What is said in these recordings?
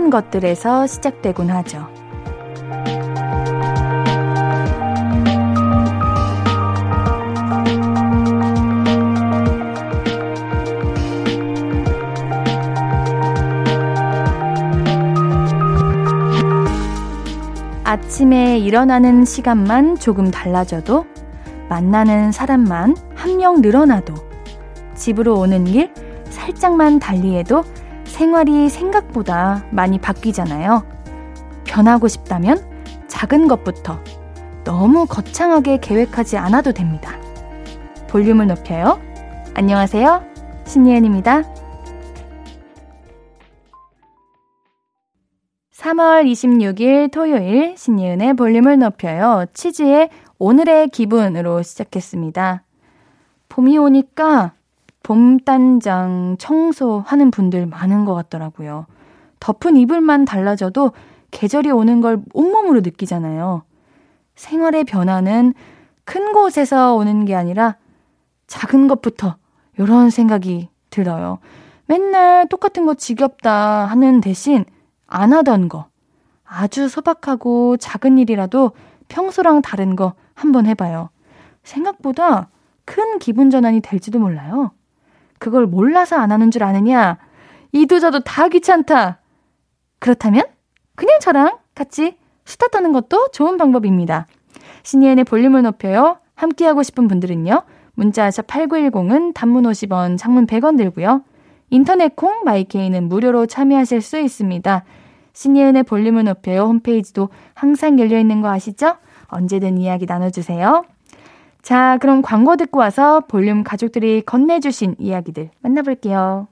사소한 것들에서 시작되곤 하죠. 아침에 일어나는 시간만 조금 달라져도 만나는 사람만 한 명 늘어나도 집으로 오는 길 살짝만 달리해도 생활이 생각보다 많이 바뀌잖아요. 변하고 싶다면 작은 것부터 너무 거창하게 계획하지 않아도 됩니다. 볼륨을 높여요. 안녕하세요. 신예은입니다. 3월 26일 토요일 신예은의 볼륨을 높여요. 치즈의 오늘의 기분으로 시작했습니다. 봄이 오니까 봄단장 청소하는 분들 많은 것 같더라고요. 덮은 이불만 달라져도 계절이 오는 걸 온몸으로 느끼잖아요. 생활의 변화는 큰 곳에서 오는 게 아니라 작은 것부터 이런 생각이 들어요. 맨날 똑같은 거 지겹다 하는 대신 안 하던 거, 아주 소박하고 작은 일이라도 평소랑 다른 거 한번 해봐요. 생각보다 큰 기분 전환이 될지도 몰라요. 그걸 몰라서 안 하는 줄 아느냐? 이도저도 다 귀찮다. 그렇다면 그냥 저랑 같이 수다 떠는 것도 좋은 방법입니다. 신예은의 볼륨을 높여요. 함께하고 싶은 분들은요. 문자샵 8910은 단문 50원, 장문 100원 들고요. 인터넷 콩 마이케이는 무료로 참여하실 수 있습니다. 신예은의 볼륨을 높여요 홈페이지도 항상 열려 있는 거 아시죠? 언제든 이야기 나눠주세요. 자, 그럼 광고 듣고 와서 볼륨 가족들이 건네주신 이야기들 만나볼게요.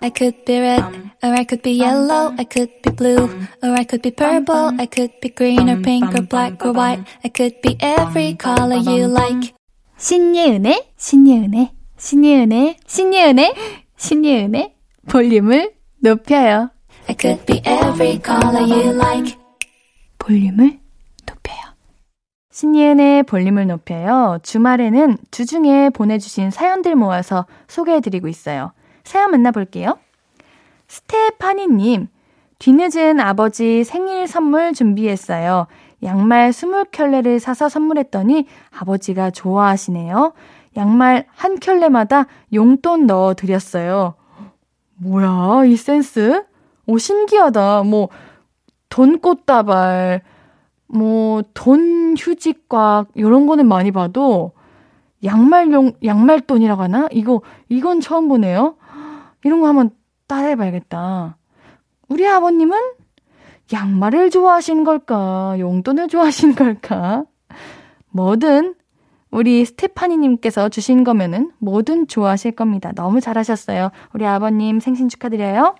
I could be red, or I could be yellow, I could be blue, or I could be purple, I could be green or pink or black or white, I could be every color you like. 신예은의, 신예은의, 신예은의, 신예은의, 신예은의 볼륨을 높여요. I could be every color you like. 볼륨을. 신예은의 볼륨을 높여요. 주말에는 주중에 보내주신 사연들 모아서 소개해드리고 있어요. 사연 만나볼게요. 스테파니님, 뒤늦은 아버지 생일 선물 준비했어요. 양말 20켤레를 사서 선물했더니 아버지가 좋아하시네요. 양말 한 켤레마다 용돈 넣어 드렸어요. 뭐야, 이 센스? 오, 신기하다. 뭐, 돈 꽃다발, 뭐, 돈 휴지꽉, 이런 거는 많이 봐도, 양말용, 양말돈이라고 하나? 이거, 이건 처음 보네요. 이런 거 한번 따라해 봐야겠다. 우리 아버님은 양말을 좋아하시는 걸까? 용돈을 좋아하시는 걸까? 뭐든 우리 스테파니님께서 주신 거면은 뭐든 좋아하실 겁니다. 너무 잘하셨어요. 우리 아버님 생신 축하드려요.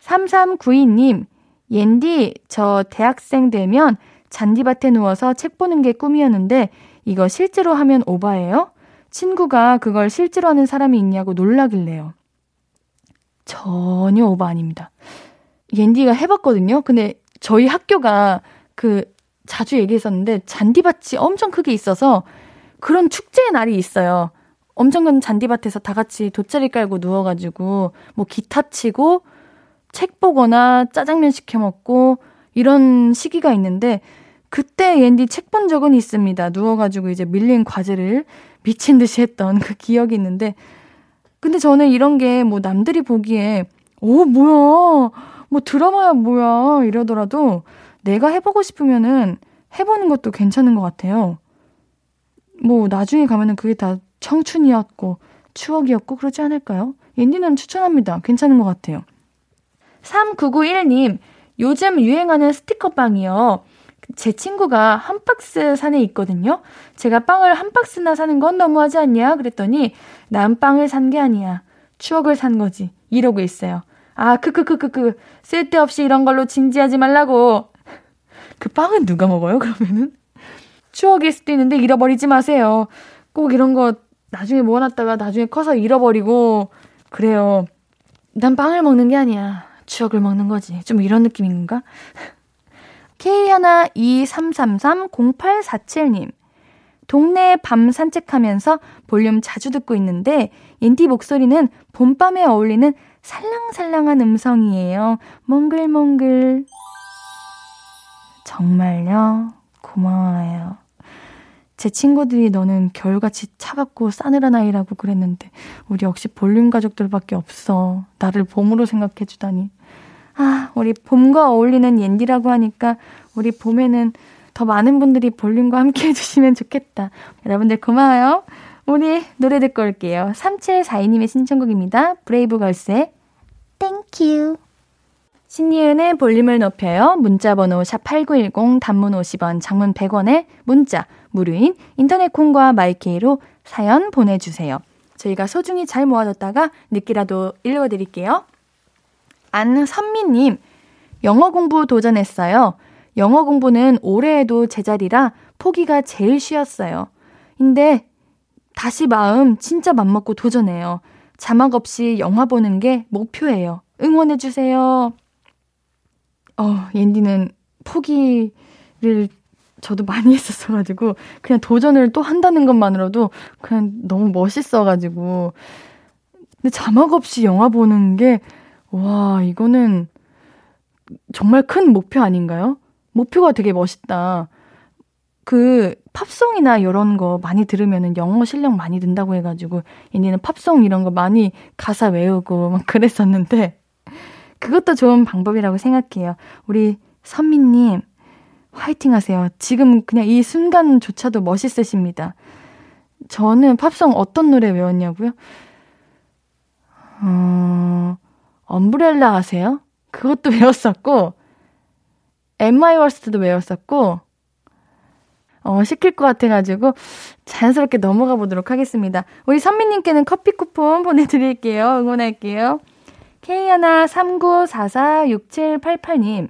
3392님, 옌디, 저 대학생 되면 잔디밭에 누워서 책 보는 게 꿈이었는데 이거 실제로 하면 오바예요? 친구가 그걸 실제로 하는 사람이 있냐고 놀라길래요. 전혀 오바 아닙니다. 옌디가 해봤거든요. 근데 저희 학교가 그 자주 얘기했었는데 잔디밭이 엄청 크게 있어서 그런 축제의 날이 있어요. 엄청 큰 잔디밭에서 다 같이 돗자리 깔고 누워가지고 뭐 기타 치고 책 보거나 짜장면 시켜 먹고 이런 시기가 있는데 그때 옌디 책 본 적은 있습니다. 누워가지고 이제 밀린 과제를 미친 듯이 했던 그 기억이 있는데 근데 저는 이런 게 뭐 남들이 보기에 오 뭐야 뭐 드라마야 뭐야 이러더라도 내가 해보고 싶으면은 해보는 것도 괜찮은 것 같아요. 뭐 나중에 가면은 그게 다 청춘이었고 추억이었고 그러지 않을까요? 옌디는 추천합니다. 괜찮은 것 같아요. 3991님, 요즘 유행하는 스티커빵이요. 제 친구가 한 박스 산에 있거든요. 제가 빵을 한 박스나 사는 건 너무하지 않냐? 그랬더니 난 빵을 산 게 아니야. 추억을 산 거지. 이러고 있어요. 아, 크크크크크. 쓸데없이 이런 걸로 진지하지 말라고. 그 빵은 누가 먹어요, 그러면은? 추억일 수도 있는데 잃어버리지 마세요. 꼭 이런 거 나중에 모아놨다가 나중에 커서 잃어버리고, 그래요. 난 빵을 먹는 게 아니야. 추억을 먹는 거지. 좀 이런 느낌인가? K123330847님. 동네 밤 산책하면서 볼륨 자주 듣고 있는데, 인디 목소리는 봄밤에 어울리는 살랑살랑한 음성이에요. 몽글몽글. 정말요? 고마워요. 제 친구들이 너는 겨울같이 차갑고 싸늘한 아이라고 그랬는데, 우리 역시 볼륨 가족들밖에 없어. 나를 봄으로 생각해주다니. 아, 우리 봄과 어울리는 옌디라고 하니까, 우리 봄에는 더 많은 분들이 볼륨과 함께 해주시면 좋겠다. 여러분들 고마워요. 우리 노래 듣고 올게요. 3742님의 신청곡입니다. 브레이브걸스의 Thank You. 신예은의 볼륨을 높여요. 문자번호 샵8910 단문 50원, 장문 100원에 문자, 무료인 인터넷 콩과 마이케이로 사연 보내주세요. 저희가 소중히 잘 모아뒀다가 늦게라도 읽어드릴게요. 안선미님, 영어 공부 도전했어요. 영어 공부는 올해 해도 제자리라 포기가 제일 쉬웠어요. 근데 다시 마음 진짜 맘먹고 도전해요. 자막 없이 영화 보는 게 목표예요. 응원해주세요. 어, 옌디는 포기를 저도 많이 했었어가지고, 그냥 도전을 또 한다는 것만으로도 그냥 너무 멋있어가지고. 근데 자막 없이 영화 보는 게, 와, 이거는 정말 큰 목표 아닌가요? 목표가 되게 멋있다. 그 팝송이나 이런 거 많이 들으면은 영어 실력 많이 는다고 해가지고 얘네는 팝송 이런 거 많이 가사 외우고 막 그랬었는데 그것도 좋은 방법이라고 생각해요. 우리 선미님 화이팅 하세요. 지금 그냥 이 순간조차도 멋있으십니다. 저는 팝송 어떤 노래 외웠냐고요? 어, Umbrella 아세요? 그것도 외웠었고, 엠마이 월스트도 외웠었고, 어, 시킬 것 같아가지고 자연스럽게 넘어가 보도록 하겠습니다. 우리 선미님께는 커피 쿠폰 보내드릴게요. 응원할게요. K139446788님,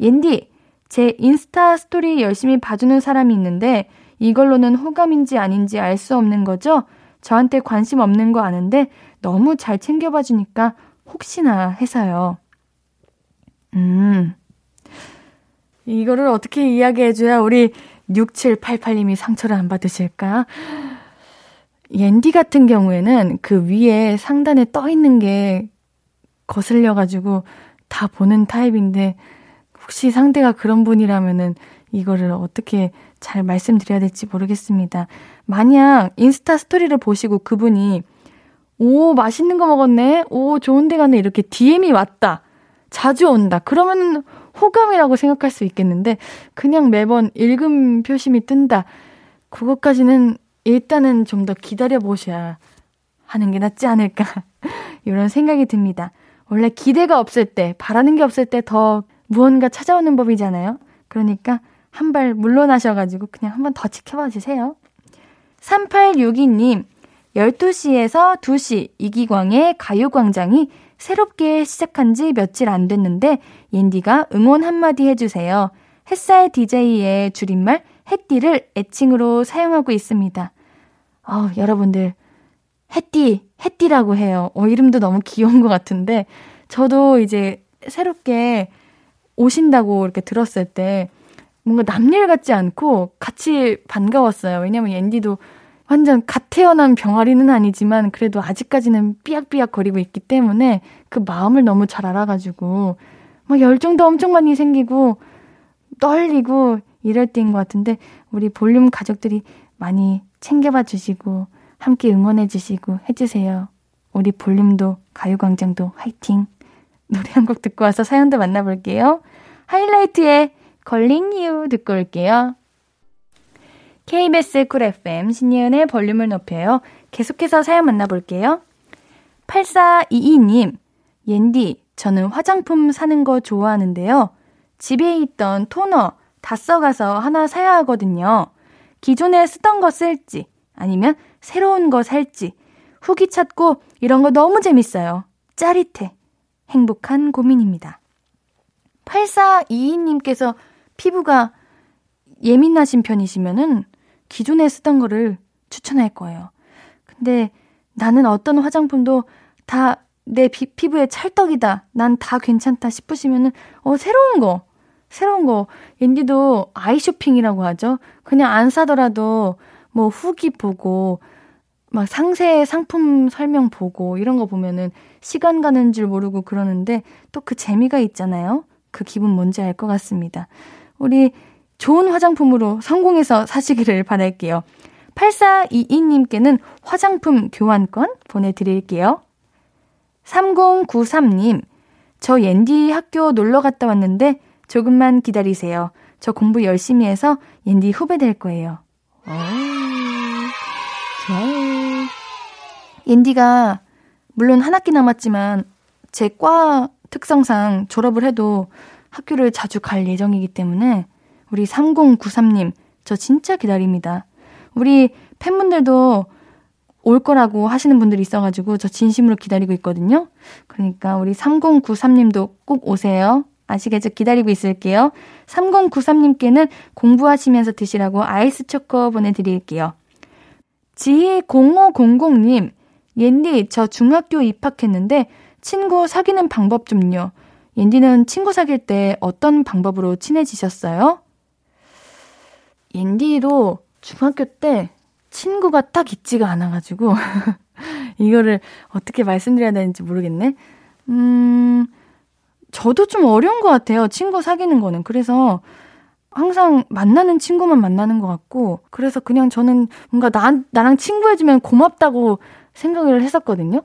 옌디, 제 인스타 스토리 열심히 봐주는 사람이 있는데 이걸로는 호감인지 아닌지 알 수 없는 거죠? 저한테 관심 없는 거 아는데 너무 잘 챙겨봐 주니까 혹시나 해서요. 음. 이거를 어떻게 이야기해줘야 우리 6788님이 상처를 안 받으실까? 옌디 같은 경우에는 그 위에 상단에 떠 있는 게 거슬려가지고 다 보는 타입인데, 혹시 상대가 그런 분이라면은 이거를 어떻게 잘 말씀드려야 될지 모르겠습니다. 만약 인스타 스토리를 보시고 그분이 오, 맛있는 거 먹었네? 오, 좋은 데 가네? 이렇게 DM이 왔다. 자주 온다. 그러면 호감이라고 생각할 수 있겠는데, 그냥 매번 읽음 표심이 뜬다. 그것까지는 일단은 좀 더 기다려 보셔야 하는 게 낫지 않을까. 이런 생각이 듭니다. 원래 기대가 없을 때, 바라는 게 없을 때 더 무언가 찾아오는 법이잖아요. 그러니까 한 발 물러나셔가지고 그냥 한번 더 지켜봐 주세요. 3862님, 12시에서 2시 이기광의 가요광장이 새롭게 시작한 지 며칠 안 됐는데 옌디가 응원 한마디 해주세요. 햇살 DJ의 줄임말 햇띠를 애칭으로 사용하고 있습니다. 어, 여러분들 햇띠, 햇띠라고 해요. 어, 이름도 너무 귀여운 것 같은데 저도 이제 새롭게 오신다고 이렇게 들었을 때 뭔가 남일 같지 않고 같이 반가웠어요. 왜냐면 옌디도 완전 갓 태어난 병아리는 아니지만 그래도 아직까지는 삐약삐약 거리고 있기 때문에 그 마음을 너무 잘 알아가지고 막 열정도 엄청 많이 생기고 떨리고 이럴 때인 것 같은데 우리 볼륨 가족들이 많이 챙겨봐 주시고 함께 응원해 주시고 해주세요. 우리 볼륨도 가요광장도 화이팅! 노래 한 곡 듣고 와서 사연도 만나볼게요. 하이라이트의 Calling You 듣고 올게요. KBS 쿨 FM 신예은의 볼륨을 높여요. 계속해서 사연 만나볼게요. 8422님, 옌디, 저는 화장품 사는 거 좋아하는데요. 집에 있던 토너 다 써가서 하나 사야 하거든요. 기존에 쓰던 거 쓸지, 아니면 새로운 거 살지, 후기 찾고 이런 거 너무 재밌어요. 짜릿해. 행복한 고민입니다. 8422님께서 피부가 예민하신 편이시면은 기존에 쓰던 거를 추천할 거예요. 근데 나는 어떤 화장품도 다 내 피부에 찰떡이다. 난 다 괜찮다 싶으시면은 어 새로운 거 새로운 거 옌디도 아이 쇼핑이라고 하죠. 그냥 안 사더라도 뭐 후기 보고 막 상세 상품 설명 보고 이런 거 보면은 시간 가는 줄 모르고 그러는데 또 그 재미가 있잖아요. 그 기분 뭔지 알 것 같습니다. 우리 좋은 화장품으로 성공해서 사시기를 바랄게요. 8422님께는 화장품 교환권 보내드릴게요. 3093님, 저 옌디 학교 놀러 갔다 왔는데 조금만 기다리세요. 저 공부 열심히 해서 옌디 후배 될 거예요. 오, 좋아요. 옌디가 물론 한 학기 남았지만 제 과 특성상 졸업을 해도 학교를 자주 갈 예정이기 때문에 우리 3093님, 저 진짜 기다립니다. 우리 팬분들도 올 거라고 하시는 분들이 있어가지고 저 진심으로 기다리고 있거든요. 그러니까 우리 3093님도 꼭 오세요. 아시겠죠? 기다리고 있을게요. 3093님께는 공부하시면서 드시라고 아이스 초코 보내드릴게요. 지희 0500님, 옌디, 저 중학교 입학했는데 친구 사귀는 방법 좀요. 옌디는 친구 사귈 때 어떤 방법으로 친해지셨어요? 옌디도 중학교 때 친구가 딱 있지가 않아가지고, 이거를 어떻게 말씀드려야 되는지 모르겠네. 음, 저도 좀 어려운 것 같아요. 친구 사귀는 거는. 그래서 항상 만나는 친구만 만나는 것 같고, 그래서 그냥 저는 뭔가 나, 나랑 친구해주면 고맙다고 생각을 했었거든요.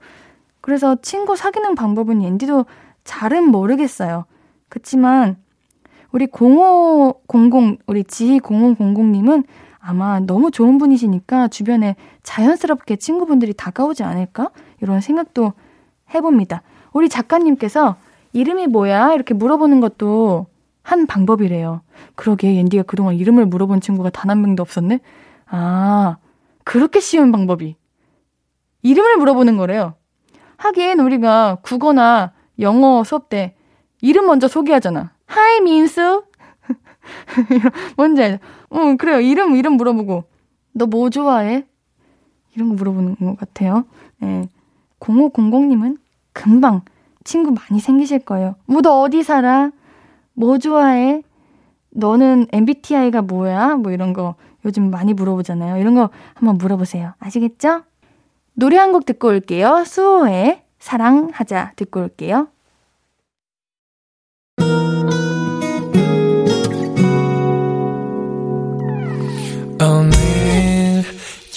그래서 친구 사귀는 방법은 옌디도 잘은 모르겠어요. 그치만, 우리 0500, 우리 지희 0500님은 아마 너무 좋은 분이시니까 주변에 자연스럽게 친구분들이 다가오지 않을까? 이런 생각도 해봅니다. 우리 작가님께서 이름이 뭐야? 이렇게 물어보는 것도 한 방법이래요. 그러게, 옌디가 그동안 이름을 물어본 친구가 단 한 명도 없었네? 아, 그렇게 쉬운 방법이. 이름을 물어보는 거래요. 하긴 우리가 국어나 영어 수업 때 이름 먼저 소개하잖아. 하이 민수. 뭔지 알죠? 응, 그래요. 이름, 이름 물어보고. 너 뭐 좋아해? 이런 거 물어보는 것 같아요. 예. 0500님은 금방 친구 많이 생기실 거예요. 뭐 너 어디 살아? 뭐 좋아해? 너는 MBTI가 뭐야? 뭐 이런 거 요즘 많이 물어보잖아요. 이런 거 한번 물어보세요. 아시겠죠? 노래 한 곡 듣고 올게요. 수호의 사랑하자 듣고 올게요.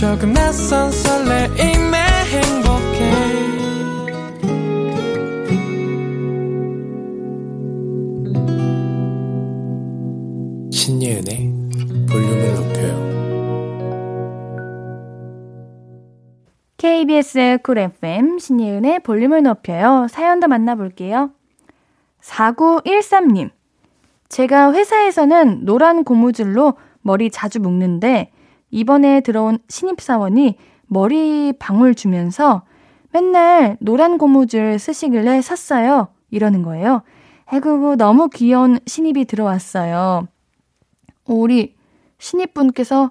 조금 낯선 설레임에 행복해 신예은의 볼륨을 높여요. KBS 쿨 FM 신예은의 볼륨을 높여요. 사연 도 만나볼게요. 4913님. 제가 회사에서는 노란 고무줄로 머리 자주 묶는데 이번에 들어온 신입사원이 머리 방울 주면서 맨날 노란 고무줄 쓰시길래 샀어요. 이러는 거예요. 해구구 너무 귀여운 신입이 들어왔어요. 우리 신입분께서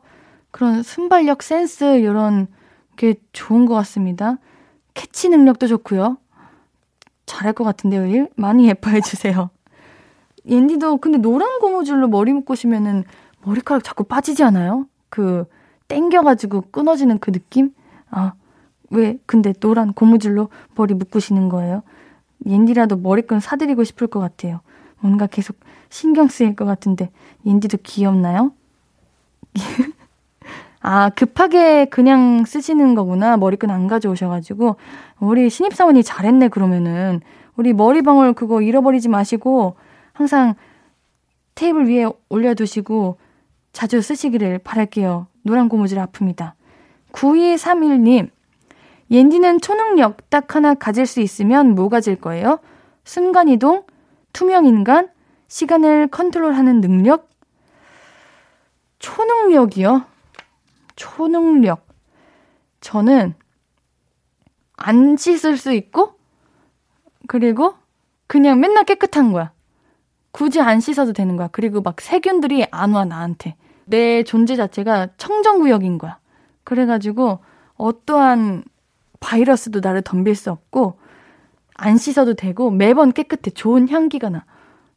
그런 순발력 센스 이런 게 좋은 것 같습니다. 캐치 능력도 좋고요. 잘할 것 같은데요, 일? 많이 예뻐해 주세요. 옌디도 근데 노란 고무줄로 머리 묶으시면은 머리카락 자꾸 빠지지 않아요? 그 땡겨가지고 끊어지는 그 느낌? 아, 왜 근데 노란 고무줄로 머리 묶으시는 거예요? 옌디라도 머리끈 사드리고 싶을 것 같아요. 뭔가 계속 신경 쓰일 것 같은데 옌디도 귀엽나요? 아, 급하게 그냥 쓰시는 거구나. 머리끈 안 가져오셔가지고. 우리 신입사원이 잘했네, 그러면은. 우리 머리방울 그거 잃어버리지 마시고, 항상 테이블 위에 올려두시고, 자주 쓰시기를 바랄게요. 노란 고무줄 아픕니다. 9231님, 옌디는 초능력 딱 하나 가질 수 있으면 뭐 가질 거예요? 순간이동, 투명인간, 시간을 컨트롤하는 능력? 초능력이요? 초능력. 저는 안 씻을 수 있고, 그리고 그냥 맨날 깨끗한 거야. 굳이 안 씻어도 되는 거야. 그리고 막 세균들이 안 와, 나한테. 내 존재 자체가 청정구역인 거야. 그래가지고 어떠한 바이러스도 나를 덤빌 수 없고, 안 씻어도 되고, 매번 깨끗해. 좋은 향기가 나.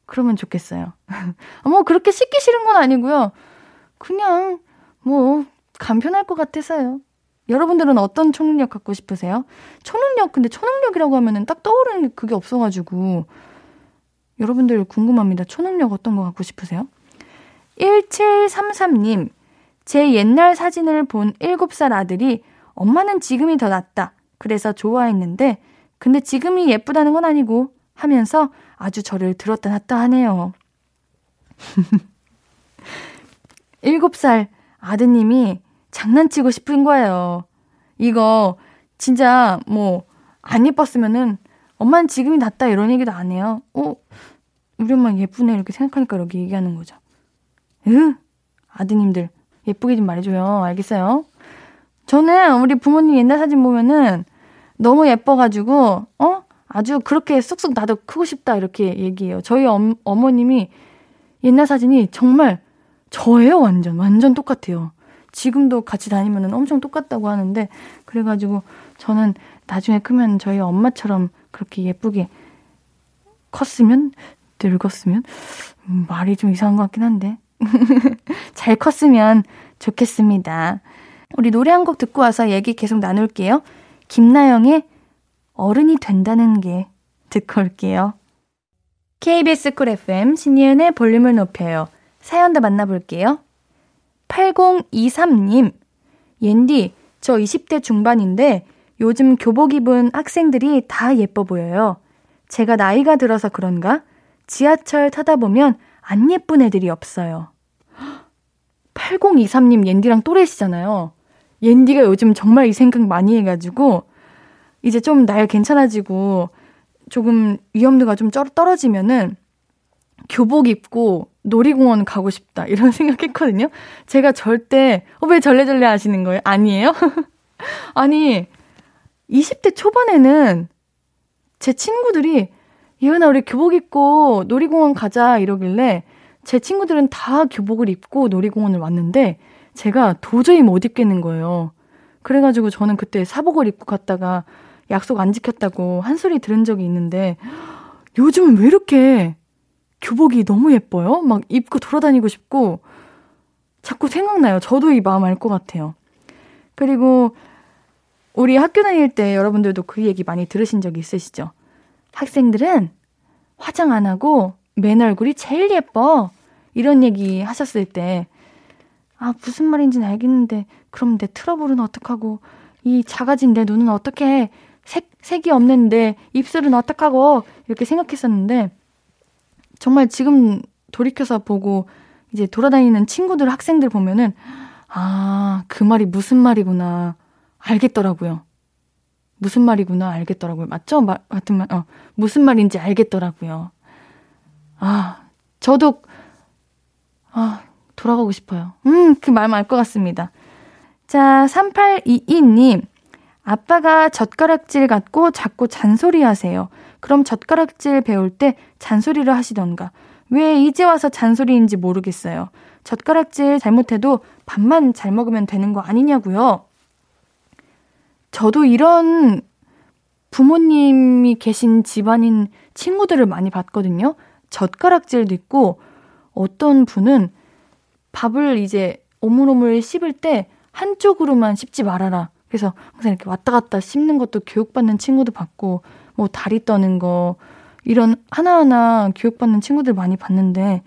그러면 좋겠어요. 뭐, 그렇게 씻기 싫은 건 아니고요. 그냥, 뭐, 간편할 것 같아서요. 여러분들은 어떤 초능력 갖고 싶으세요? 초능력, 근데 초능력이라고 하면은 딱 떠오르는 게 그게 없어가지고, 여러분들 궁금합니다. 초능력 어떤 거 갖고 싶으세요? 1733님, 제 옛날 사진을 본 7살 아들이 엄마는 지금이 더 낫다. 그래서 좋아했는데, 근데 지금이 예쁘다는 건 아니고 하면서 아주 저를 들었다 놨다 하네요. 7살 아드님이 장난치고 싶은 거예요. 이거 진짜 뭐 안 예뻤으면은 엄마는 지금이 낫다 이런 얘기도 안 해요. 어? 우리 엄마 예쁘네 이렇게 생각하니까 이렇게 얘기하는 거죠. 으 아드님들 예쁘게 좀 말해줘요. 알겠어요? 저는 우리 부모님 옛날 사진 보면은 너무 예뻐가지고 어 아주 그렇게 쑥쑥 나도 크고 싶다 이렇게 얘기해요. 저희 엄, 어머님이 옛날 사진이 정말 저예요 완전 완전 똑같아요. 지금도 같이 다니면 엄청 똑같다고 하는데 그래가지고 저는 나중에 크면 저희 엄마처럼 그렇게 예쁘게 컸으면 늙었으면 음, 말이 좀 이상한 것 같긴 한데 잘 컸으면 좋겠습니다. 우리 노래 한 곡 듣고 와서 얘기 계속 나눌게요. 김나영의 어른이 된다는 게 듣고 올게요. KBS 쿨 FM 신이은의 볼륨을 높여요. 사연도 만나볼게요. 8023님, 옌디, 저 20대 중반인데 요즘 교복 입은 학생들이 다 예뻐 보여요. 제가 나이가 들어서 그런가? 지하철 타다 보면 안 예쁜 애들이 없어요. 8023님 옌디랑 또래시잖아요. 옌디가 요즘 정말 이 생각 많이 해가지고 이제 좀 날 괜찮아지고 조금 위험도가 좀 떨어지면은 교복 입고 놀이공원 가고 싶다 이런 생각했거든요. 제가 절대 어, 왜 절레절레 하시는 거예요? 아니에요? 아니 20대 초반에는 제 친구들이 예은아 우리 교복 입고 놀이공원 가자 이러길래 제 친구들은 다 교복을 입고 놀이공원을 왔는데 제가 도저히 못 입겠는 거예요. 그래가지고 저는 그때 사복을 입고 갔다가 약속 안 지켰다고 한 소리 들은 적이 있는데 요즘은 왜 이렇게 교복이 너무 예뻐요? 막 입고 돌아다니고 싶고 자꾸 생각나요. 저도 이 마음 알 것 같아요. 그리고 우리 학교 다닐 때 여러분들도 그 얘기 많이 들으신 적 있으시죠? 학생들은 화장 안 하고 맨 얼굴이 제일 예뻐. 이런 얘기 하셨을 때, 아, 무슨 말인지는 알겠는데, 그럼 내 트러블은 어떡하고, 이 작아진 내 눈은 어떻게 색, 색이 없는데, 입술은 어떡하고, 이렇게 생각했었는데, 정말 지금 돌이켜서 보고 이제 돌아다니는 친구들, 학생들 보면은 아, 그 말이 무슨 말이구나 알겠더라고요. 무슨 말이구나 알겠더라고요. 맞죠? 말, 같은 말, 어, 무슨 말인지 알겠더라고요. 아, 저도, 아, 돌아가고 싶어요. 음, 그말알것 같습니다. 자, 3822님. 아빠가 젓가락질 갖고 자꾸 잔소리 하세요. 그럼 젓가락질 배울 때 잔소리를 하시던가. 왜 이제 와서 잔소리인지 모르겠어요. 젓가락질 잘못해도 밥만 잘 먹으면 되는 거 아니냐고요. 저도 이런 부모님이 계신 집안인 친구들을 많이 봤거든요. 젓가락질도 있고 어떤 분은 밥을 이제 오물오물 씹을 때 한쪽으로만 씹지 말아라. 그래서 항상 이렇게 왔다 갔다 씹는 것도 교육받는 친구도 봤고 뭐 다리 떠는 거 이런 하나하나 교육받는 친구들 많이 봤는데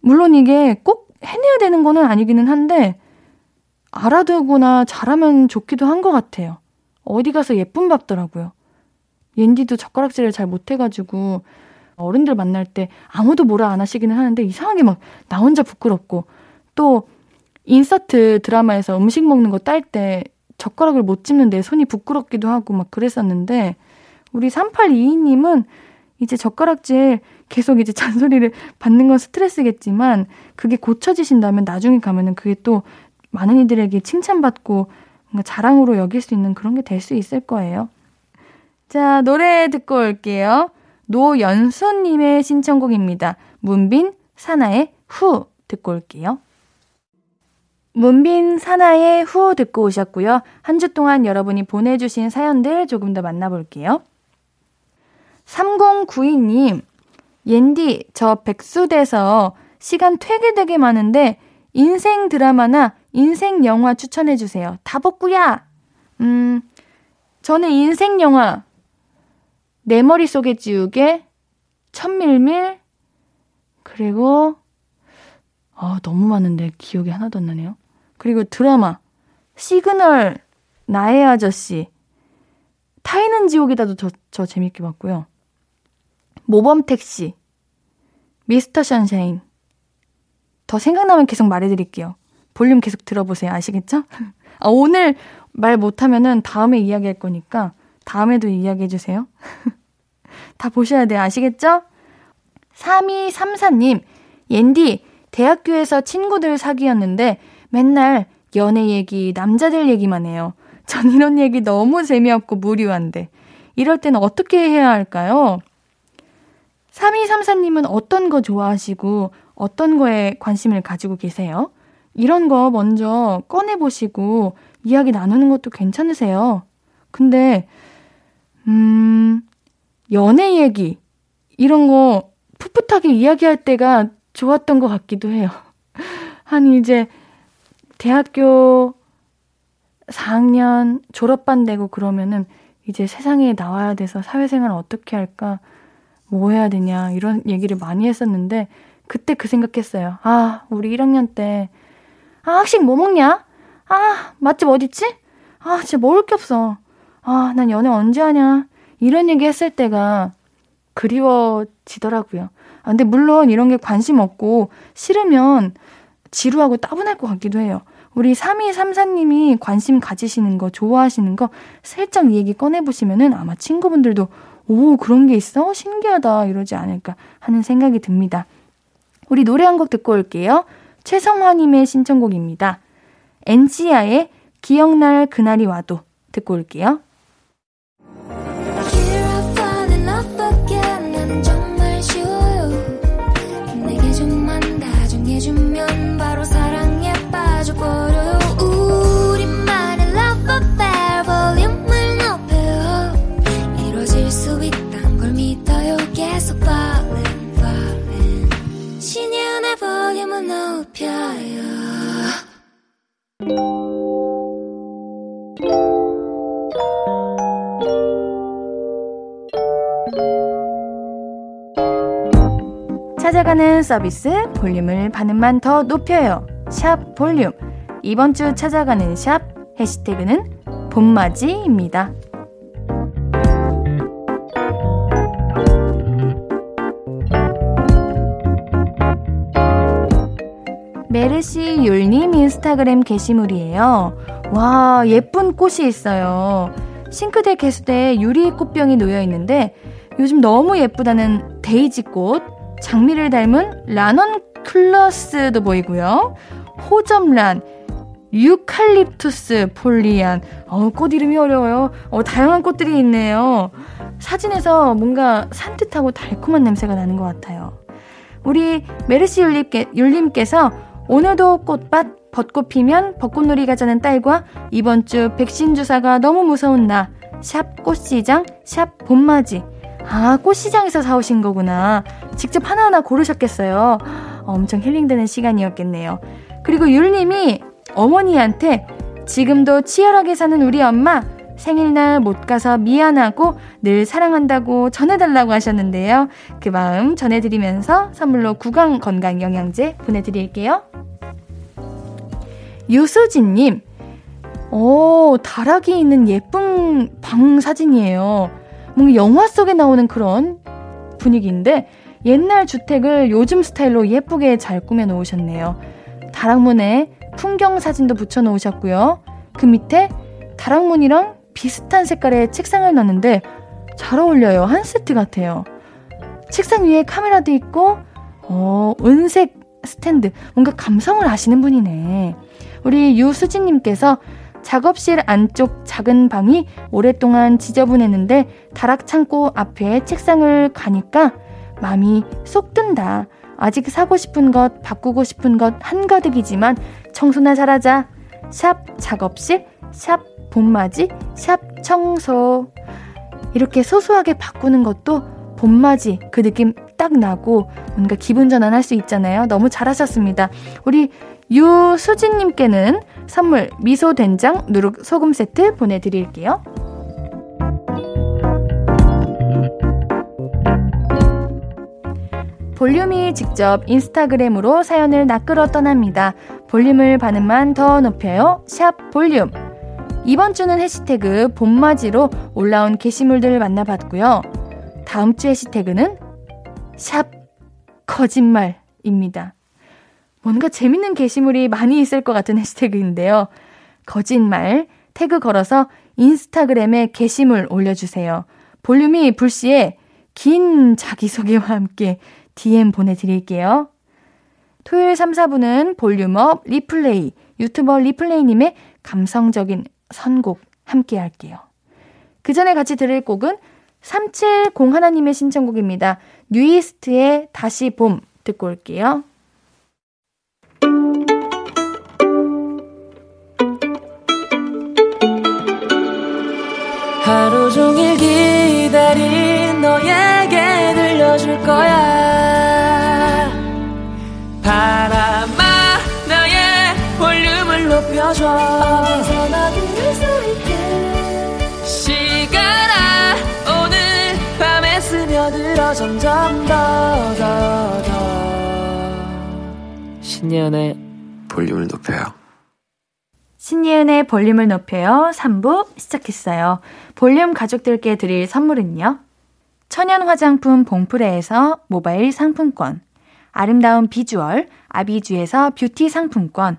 물론 이게 꼭 해내야 되는 거는 아니기는 한데 알아두거나 잘하면 좋기도 한 것 같아요. 어디 가서 예쁜 밥더라고요. 옌디도 젓가락질을 잘 못해가지고 어른들 만날 때 아무도 뭐라 안 하시기는 하는데 이상하게 막 나 혼자 부끄럽고 또 인서트 드라마에서 음식 먹는 거 딸 때 젓가락을 못 집는 내 손이 부끄럽기도 하고 막 그랬었는데 우리 3822님은 이제 젓가락질 계속 이제 잔소리를 받는 건 스트레스겠지만 그게 고쳐지신다면 나중에 가면은 그게 또 많은 이들에게 칭찬받고 뭔가 자랑으로 여길 수 있는 그런 게 될 수 있을 거예요. 자, 노래 듣고 올게요. 노연수님의 신청곡입니다. 문빈, 사나의 후 듣고 올게요. 문빈, 사나의 후 듣고 오셨고요. 한 주 동안 여러분이 보내주신 사연들 조금 더 만나볼게요. 3092님, 옌디, 저 백수돼서 시간 되게 되게 많은데 인생 드라마나 인생 영화 추천해주세요. 다 복구야! 음, 저는 인생 영화 내 머릿속에 지우개, 천밀밀, 그리고, 아, 너무 많은데 기억이 하나도 안 나네요. 그리고 드라마, 시그널, 나의 아저씨, 타이는 지옥이다도 저, 저 재밌게 봤고요. 모범 택시, 미스터 션샤인. 더 생각나면 계속 말해드릴게요. 볼륨 계속 들어보세요. 아시겠죠? 아, 오늘 말 못하면은 다음에 이야기할 거니까 다음에도 이야기해주세요. 다 보셔야 돼요. 아시겠죠? 3234님, 옌디, 대학교에서 친구들 사귀었는데 맨날 연애 얘기, 남자들 얘기만 해요. 전 이런 얘기 너무 재미없고 무료한데. 이럴 때는 어떻게 해야 할까요? 3234님은 어떤 거 좋아하시고 어떤 거에 관심을 가지고 계세요? 이런 거 먼저 꺼내보시고 이야기 나누는 것도 괜찮으세요. 근데 음, 연애 얘기, 이런 거 풋풋하게 이야기할 때가 좋았던 것 같기도 해요. 한 이제 대학교 4학년 졸업반 되고 그러면은 이제 세상에 나와야 돼서 사회생활 어떻게 할까, 뭐 해야 되냐, 이런 얘기를 많이 했었는데, 그때 그 생각했어요. 아, 우리 1학년 때, 아, 학식 뭐 먹냐? 아, 맛집 어딨지? 아, 진짜 먹을 게 없어. 아, 난 연애 언제 하냐. 이런 얘기 했을 때가 그리워지더라고요. 아, 근데 물론 이런 게 관심 없고 싫으면 지루하고 따분할 것 같기도 해요. 우리 3234님이 관심 가지시는 거, 좋아하시는 거 살짝 얘기 꺼내보시면은 아마 친구분들도 오, 그런 게 있어? 신기하다. 이러지 않을까 하는 생각이 듭니다. 우리 노래 한 곡 듣고 올게요. 최성화님의 신청곡입니다. 엔지아의 기억날 그날이 와도 듣고 올게요. 찾아가는 서비스 볼륨을 반음만 더 높여요. 샵 볼륨. 이번 주 찾아가는 샵 해시태그는 봄맞이입니다. 메르시 율님 인스타그램 게시물이에요. 와, 예쁜 꽃이 있어요. 싱크대 개수대에 유리 꽃병이 놓여 있는데 요즘 너무 예쁘다는 데이지 꽃, 장미를 닮은 라넌큘러스도 보이고요. 호접란, 유칼립투스 폴리안. 어, 꽃 이름이 어려워요. 어, 다양한 꽃들이 있네요. 사진에서 뭔가 산뜻하고 달콤한 냄새가 나는 것 같아요. 우리 메르시 율림께, 율님께서 오늘도 꽃밭 벚꽃 피면 벚꽃놀이 가자는 딸과 이번 주 백신 주사가 너무 무서운 나. 샵 꽃시장, 샵 봄맞이. 아, 꽃시장에서 사오신 거구나. 직접 하나하나 고르셨겠어요. 엄청 힐링되는 시간이었겠네요. 그리고 율님이 어머니한테 지금도 치열하게 사는 우리 엄마 생일날 못 가서 미안하고 늘 사랑한다고 전해달라고 하셨는데요. 그 마음 전해드리면서 선물로 구강 건강 영양제 보내드릴게요. 유수진님, 오, 다락이 있는 예쁜 방 사진이에요. 뭔가 영화 속에 나오는 그런 분위기인데 옛날 주택을 요즘 스타일로 예쁘게 잘 꾸며 놓으셨네요. 다락문에 풍경 사진도 붙여 놓으셨고요. 그 밑에 다락문이랑 비슷한 색깔의 책상을 놨는데 잘 어울려요. 한 세트 같아요. 책상 위에 카메라도 있고, 어, 은색 스탠드. 뭔가 감성을 아시는 분이네. 우리 유수진님께서 작업실 안쪽 작은 방이 오랫동안 지저분했는데 다락 창고 앞에 책상을 가니까 마음이 쏙 든다. 아직 사고 싶은 것, 바꾸고 싶은 것 한가득이지만 청소나 잘하자. 샵 작업실, 샵 봄맞이, 샵 청소. 이렇게 소소하게 바꾸는 것도 봄맞이 그 느낌 딱 나고 뭔가 기분 전환할 수 있잖아요. 너무 잘하셨습니다. 우리 유수진님께는 선물 미소 된장 누룩 소금 세트 보내드릴게요. 볼륨이 직접 인스타그램으로 사연을 낚으러 떠납니다. 볼륨을 반음만 더 높여요. 샵 볼륨. 이번 주는 해시태그 봄맞이로 올라온 게시물들을 만나봤고요. 다음 주 해시태그는 샵 거짓말입니다. 뭔가 재밌는 게시물이 많이 있을 것 같은 해시태그인데요. 거짓말 태그 걸어서 인스타그램에 게시물 올려주세요. 볼륨이 불시에 긴 자기소개와 함께 DM 보내드릴게요. 토요일 3, 4분은 볼륨업 리플레이, 유튜버 리플레이님의 감성적인 선곡 함께 할게요. 그 전에 같이 들을 곡은 370 하나님의 신청곡입니다. 뉴이스트의 다시 봄 듣고 올게요. 하루 종일 기다린 높여줘. 어디서나 들을 수 있게. 시간아 오늘 밤에 스며들어 점점 더 더 더. 신예은의 볼륨을 높여요. 신예은의 볼륨을 높여요. 3부 시작했어요. 볼륨 가족들께 드릴 선물은요. 천연 화장품 봉프레에서 모바일 상품권, 아름다운 비주얼 아비주에서 뷰티 상품권,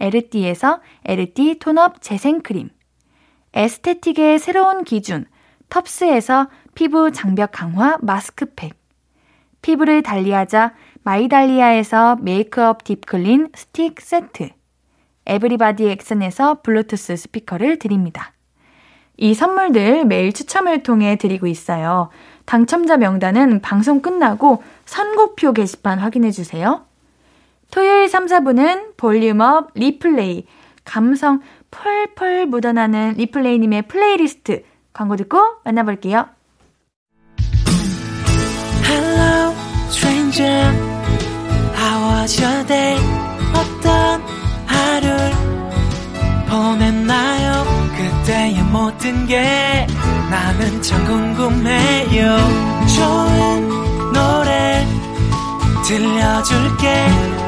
에르띠에서 에르띠 tone up 재생크림 aesthetic의 새로운 기준 텁스에서 피부 장벽 강화 마스크팩 피부를 달리하자 마이달리아에서 메이크업 deep clean 스틱 세트 에브리바디 엑슨에서 블루투스 스피커를 드립니다. 이 선물들 매일 추첨을 통해 드리고 있어요. 당첨자 명단은 방송 끝나고 선곡표 게시판 확인해 주세요. 토요일 3, 4부는 volume up replay, 감성 펄펄 묻어나는 리플레이님의 플레이리스트 광고 듣고 만나볼게요. Hello, stranger. How was your day? 어떤 하루를 보냈나요? 그때의 모든 게 나는 참 궁금해요. 좋은 노래 들려줄게.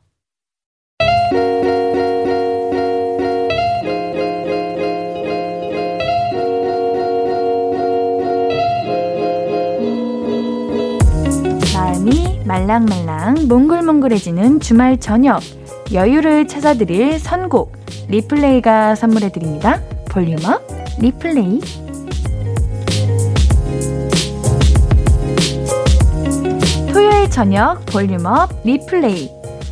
말랑말랑 몽글몽글해지는 주말 저녁 여유를 찾아드릴 선곡 리플레이가 선물해드립니다. volume up replay 토요일 저녁 volume up replay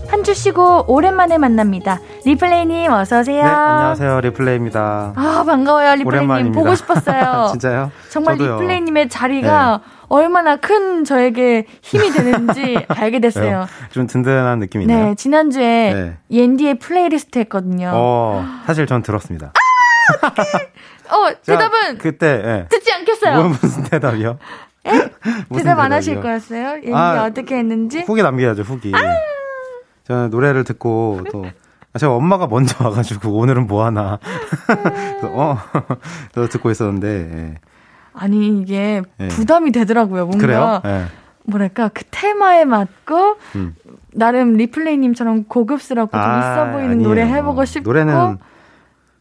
한 주 쉬고 오랜만에 만납니다. 리플레이님 어서 오세요. 네, 안녕하세요. 리플레이입니다. 아 반가워요 리플레이님 오랜만입니다. 보고 싶었어요. 진짜요? 정말 저도요. 리플레이님의 자리가 얼마나 큰 저에게 힘이 되는지 알게 됐어요. 좀 든든한 느낌이 네요. 네, 지난주에 네. 옌디의 플레이리스트 했거든요. 어, 어, 사실 전 들었습니다. 제가 대답은 그때 예. 듣지 않겠어요. 뭐, 무슨 대답이요? 무슨 대답 안 하실 대답이요? 거였어요? 옌디 아, 어떻게 했는지? 후기 남겨야죠, 후기. 저는 노래를 듣고 또 아, 제가 엄마가 먼저 와가지고 오늘은 뭐 하나. 그래서, 어, 저 듣고 있었는데. 예. 아니 이게 예. 부담이 되더라고요. 뭔가 그래요? 예. 뭐랄까 그 테마에 맞고 음. 나름 리플레이님처럼 고급스럽고 좀 아, 있어 보이는 아니에요. 노래 해보고 싶고 노래는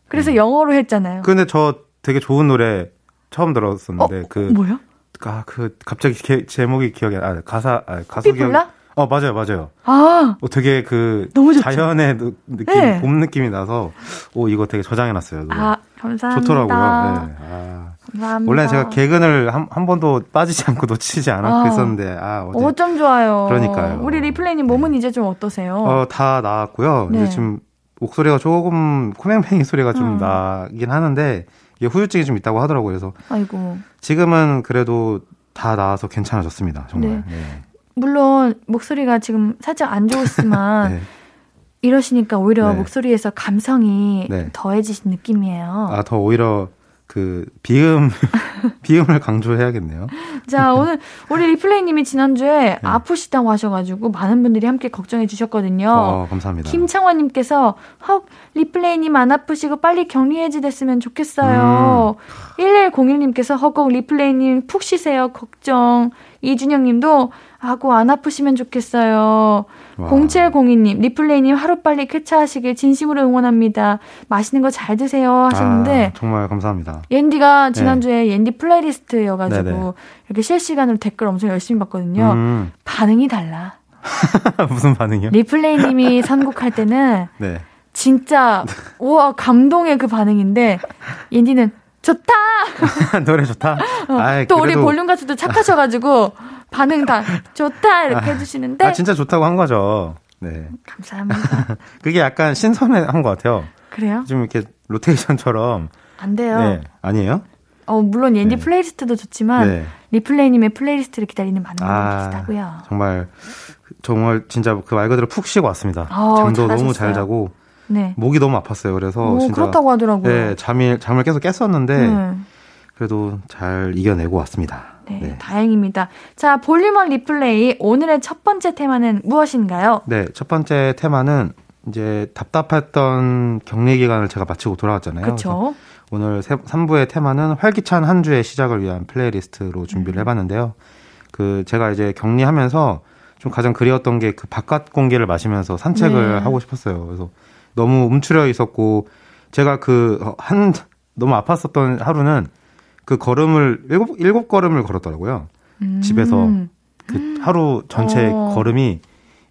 그래서 음. 영어로 했잖아요. 근데 저 되게 좋은 노래 처음 들었었는데 어? 그 뭐요? 아, 그 갑자기 게, 제목이 기억이 아 가사 아, 가수 기억. 어 맞아요 맞아요. 아 어, 되게 그 너무 좋죠? 자연의 느낌 네. 봄 느낌이 나서 오 이거 되게 저장해놨어요. 노래. 아 감사합니다. 좋더라고요. 네. 아, 감사합니다. 원래 제가 개근을 한, 한 번도 빠지지 않고 놓치지 않았고 아, 했었는데 아 어제 어쩜 좋아요. 그러니까요. 우리 리플레이님 몸은 네. 이제 좀 어떠세요? 어다 나았고요. 네. 이제 지금 목소리가 조금 코맹맹이 소리가 좀 음. 나긴 하는데 이게 후유증이 좀 있다고 하더라고요. 그래서 아이고. 지금은 그래도 다 나아서 괜찮아졌습니다. 정말. 네. 네. 물론 목소리가 지금 살짝 안 좋으시지만 네. 이러시니까 오히려 네. 목소리에서 감성이 네. 더해지신 느낌이에요. 아, 더 오히려 그 비음 비음을 강조해야겠네요. 자 오늘 우리 리플레이 님이 지난주에 네. 아프시다고 하셔 가지고 많은 분들이 함께 걱정해 주셨거든요. 어, 감사합니다. 김창원 님께서 헉 리플레이 님 안 아프시고 빨리 격리해제 됐으면 좋겠어요. 음. 1101 님께서 허걱 리플레이 님 푹 쉬세요 걱정. 이준영 님도 하고 안 아프시면 좋겠어요. 와. 0702님, 리플레이님 하루빨리 쾌차하시길 진심으로 응원합니다. 맛있는 거 잘 드세요 하셨는데. 아, 정말 감사합니다. 옌디가 지난주에 네. 옌디 playlist여가지고 네네. 이렇게 실시간으로 댓글 엄청 열심히 봤거든요. 음. 반응이 달라. 무슨 반응이요? 리플레이님이 선곡할 때는 네. 진짜 우와 감동의 그 반응인데 옌디는 좋다. 노래 좋다. 어, 아이, 또 그래도... 우리 볼륨 가족도 착하셔가지고 반응 다 좋다 이렇게 아, 해주시는데. 아 진짜 좋다고 한 거죠. 네. 감사합니다. 그게 약간 신선한 것 같아요. 그래요? 좀 이렇게 로테이션처럼. 안 돼요. 네. 아니에요? 어 물론 옌디 네. playlist도 좋지만 네. 리플레이님의 플레이리스트를 기다리는 많은 분들이 아, 계시다고요. 정말 정말 진짜 그 말 그대로 푹 쉬고 왔습니다. 어, 잠도 잘하셨어요. 너무 잘 자고 네. 목이 너무 아팠어요. 그래서 오, 진짜 그렇다고 하더라고요. 네, 잠이 잠을 계속 깼었는데 네. 그래도 잘 이겨내고 왔습니다. 네, 네, 다행입니다. 자, 볼륨원 리플레이 오늘의 첫 번째 테마는 무엇인가요? 네, 첫 번째 테마는 이제 답답했던 격리 기간을 제가 마치고 돌아왔잖아요. 그렇죠. 오늘 3부의 테마는 활기찬 한 주의 시작을 위한 플레이리스트로 준비를 음. 해봤는데요. 그 제가 이제 격리하면서 좀 가장 그리웠던 게 그 바깥 공기를 마시면서 산책을 네. 하고 싶었어요. 그래서 너무 움츠려 있었고 제가 그 한 너무 아팠었던 하루는 그 걸음을 일곱 일곱 걸음을 걸었더라고요. 음. 집에서 그 하루 전체 어. 걸음이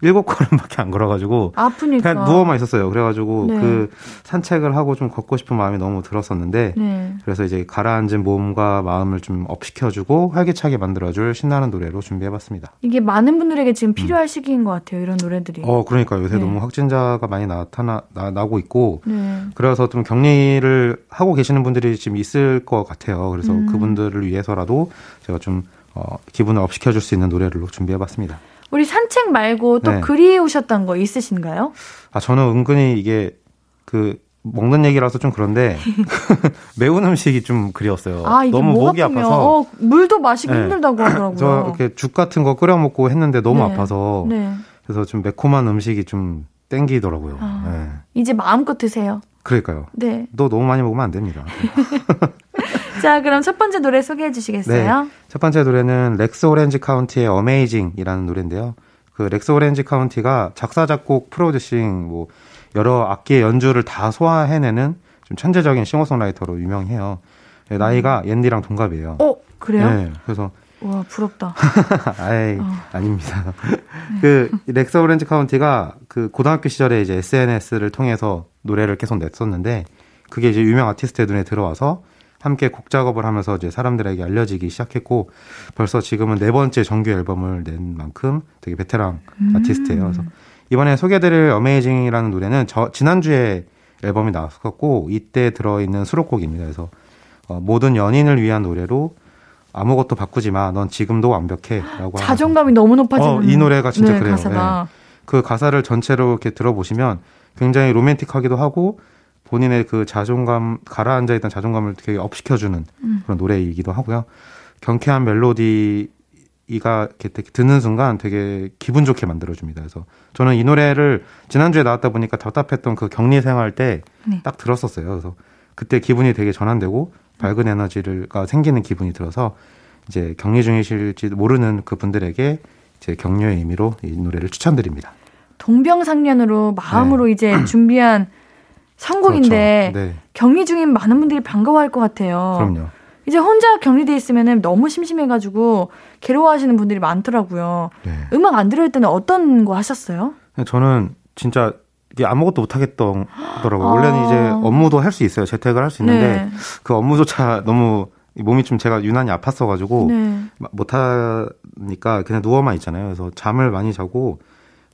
일곱 걸음밖에 안 걸어가지고 아프니까 그냥 누워만 있었어요. 그래가지고 네. 그 산책을 하고 좀 걷고 싶은 마음이 너무 들었었는데 네. 그래서 이제 가라앉은 몸과 마음을 좀 업시켜주고 활기차게 만들어줄 신나는 노래로 준비해봤습니다. 이게 많은 분들에게 지금 필요할 음. 시기인 것 같아요. 이런 노래들이. 어, 그러니까 요새 네. 너무 확진자가 많이 나타나 나, 나고 있고 네. 그래서 좀 격리를 하고 계시는 분들이 지금 있을 것 같아요. 그래서 음. 그분들을 위해서라도 제가 좀 어, 기분을 업시켜줄 수 있는 노래로 준비해봤습니다. 우리 산책 말고 또 네. 그리우셨던 거 있으신가요? 아, 저는 은근히 이게 그 먹는 얘기라서 좀 그런데 매운 음식이 좀 그리웠어요. 아, 너무 목이 아프면, 아파서 어, 물도 마시기 네. 힘들다고 하더라고요. 저 이렇게 죽 같은 거 끓여 먹고 했는데 너무 네. 아파서 네. 그래서 좀 매콤한 음식이 좀 땡기더라고요. 아, 네. 이제 마음껏 드세요. 그러니까요. 네. 너 너무 많이 먹으면 안 됩니다. 자, 그럼 첫 번째 노래 소개해 주시겠어요? 네. 첫 번째 노래는 Rex Orange County의 Amazing이라는 노래인데요. 그 Rex Orange County가 작사, 작곡, 프로듀싱, 뭐, 여러 악기의 연주를 다 소화해내는 좀 천재적인 싱어송라이터로 유명해요. 네, 나이가 음. 옌디랑 동갑이에요. 어, 그래요? 네, 그래서. 와, 부럽다. 아이, 어. 아닙니다. 그, Rex Orange County가 그 고등학교 시절에 이제 SNS를 통해서 노래를 계속 냈었는데, 그게 이제 유명 아티스트의 눈에 들어와서 함께 곡 작업을 하면서 이제 사람들에게 알려지기 시작했고 벌써 지금은 네 번째 정규 앨범을 낸 만큼 되게 베테랑 음. 아티스트예요. 그래서 이번에 소개드릴 Amazing이라는 노래는 저 지난주에 앨범이 나왔었고 이때 들어있는 수록곡입니다. 그래서 어, 모든 연인을 위한 노래로 아무것도 바꾸지 마. 넌 지금도 완벽해라고 자존감이 너무 높아지는 어, 이 노래가 진짜 네, 그래요. 가사가. 네. 그 가사를 전체로 이렇게 들어보시면 굉장히 로맨틱하기도 하고 본인의 그 자존감 가라앉아 있던 자존감을 되게 업시켜주는 음. 그런 노래이기도 하고요. 경쾌한 멜로디를 이가 이렇게 듣는 순간 되게 기분 좋게 만들어줍니다. 그래서 저는 이 노래를 지난주에 나왔다 보니까 답답했던 그 격리 생활 때딱 네. 들었었어요. 그래서 그때 기분이 되게 전환되고 밝은 에너지가 생기는 기분이 들어서 이제 격리 중이실지 모르는 그 분들에게 제 격려의 의미로 이 노래를 추천드립니다. 동병상련으로 마음으로 네. 이제 준비한 선곡인데 그렇죠. 네. 격리 중인 많은 분들이 반가워할 것 같아요. 그럼요. 이제 혼자 격리돼 있으면 너무 심심해가지고 괴로워하시는 분들이 많더라고요. 네. 음악 안 들을 때는 어떤 거 하셨어요? 저는 진짜 이게 아무것도 못 하겠더라고요. 아. 원래는 이제 업무도 할 수 있어요. 재택을 할 수 있는데 네. 그 업무조차 너무 몸이 좀 제가 유난히 아팠어가지고 네. 못 하니까 그냥 누워만 있잖아요. 그래서 잠을 많이 자고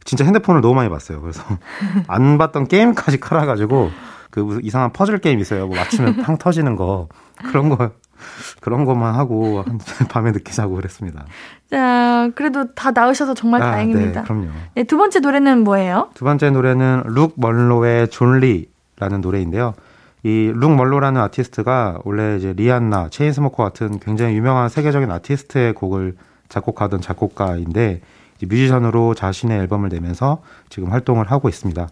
진짜 핸드폰을 너무 많이 봤어요. 그래서 안 봤던 게임까지 깔아가지고 그 이상한 퍼즐 게임 있어요. 뭐 맞추면 팡 터지는 거 그런 거 그런 것만 하고 밤에 늦게 자고 그랬습니다. 자, 그래도 다 나으셔서 정말 아, 다행입니다. 네, 그럼요. 네, 두 번째 노래는 뭐예요? 두 번째 노래는 Rook Monroe의 Jolie라는 노래인데요. 이 Rook Monroe라는 아티스트가 원래 이제 Rihanna, Chainsmoker 같은 굉장히 유명한 세계적인 아티스트의 곡을 작곡하던 작곡가인데 뮤지션으로 자신의 앨범을 내면서 지금 활동을 하고 있습니다.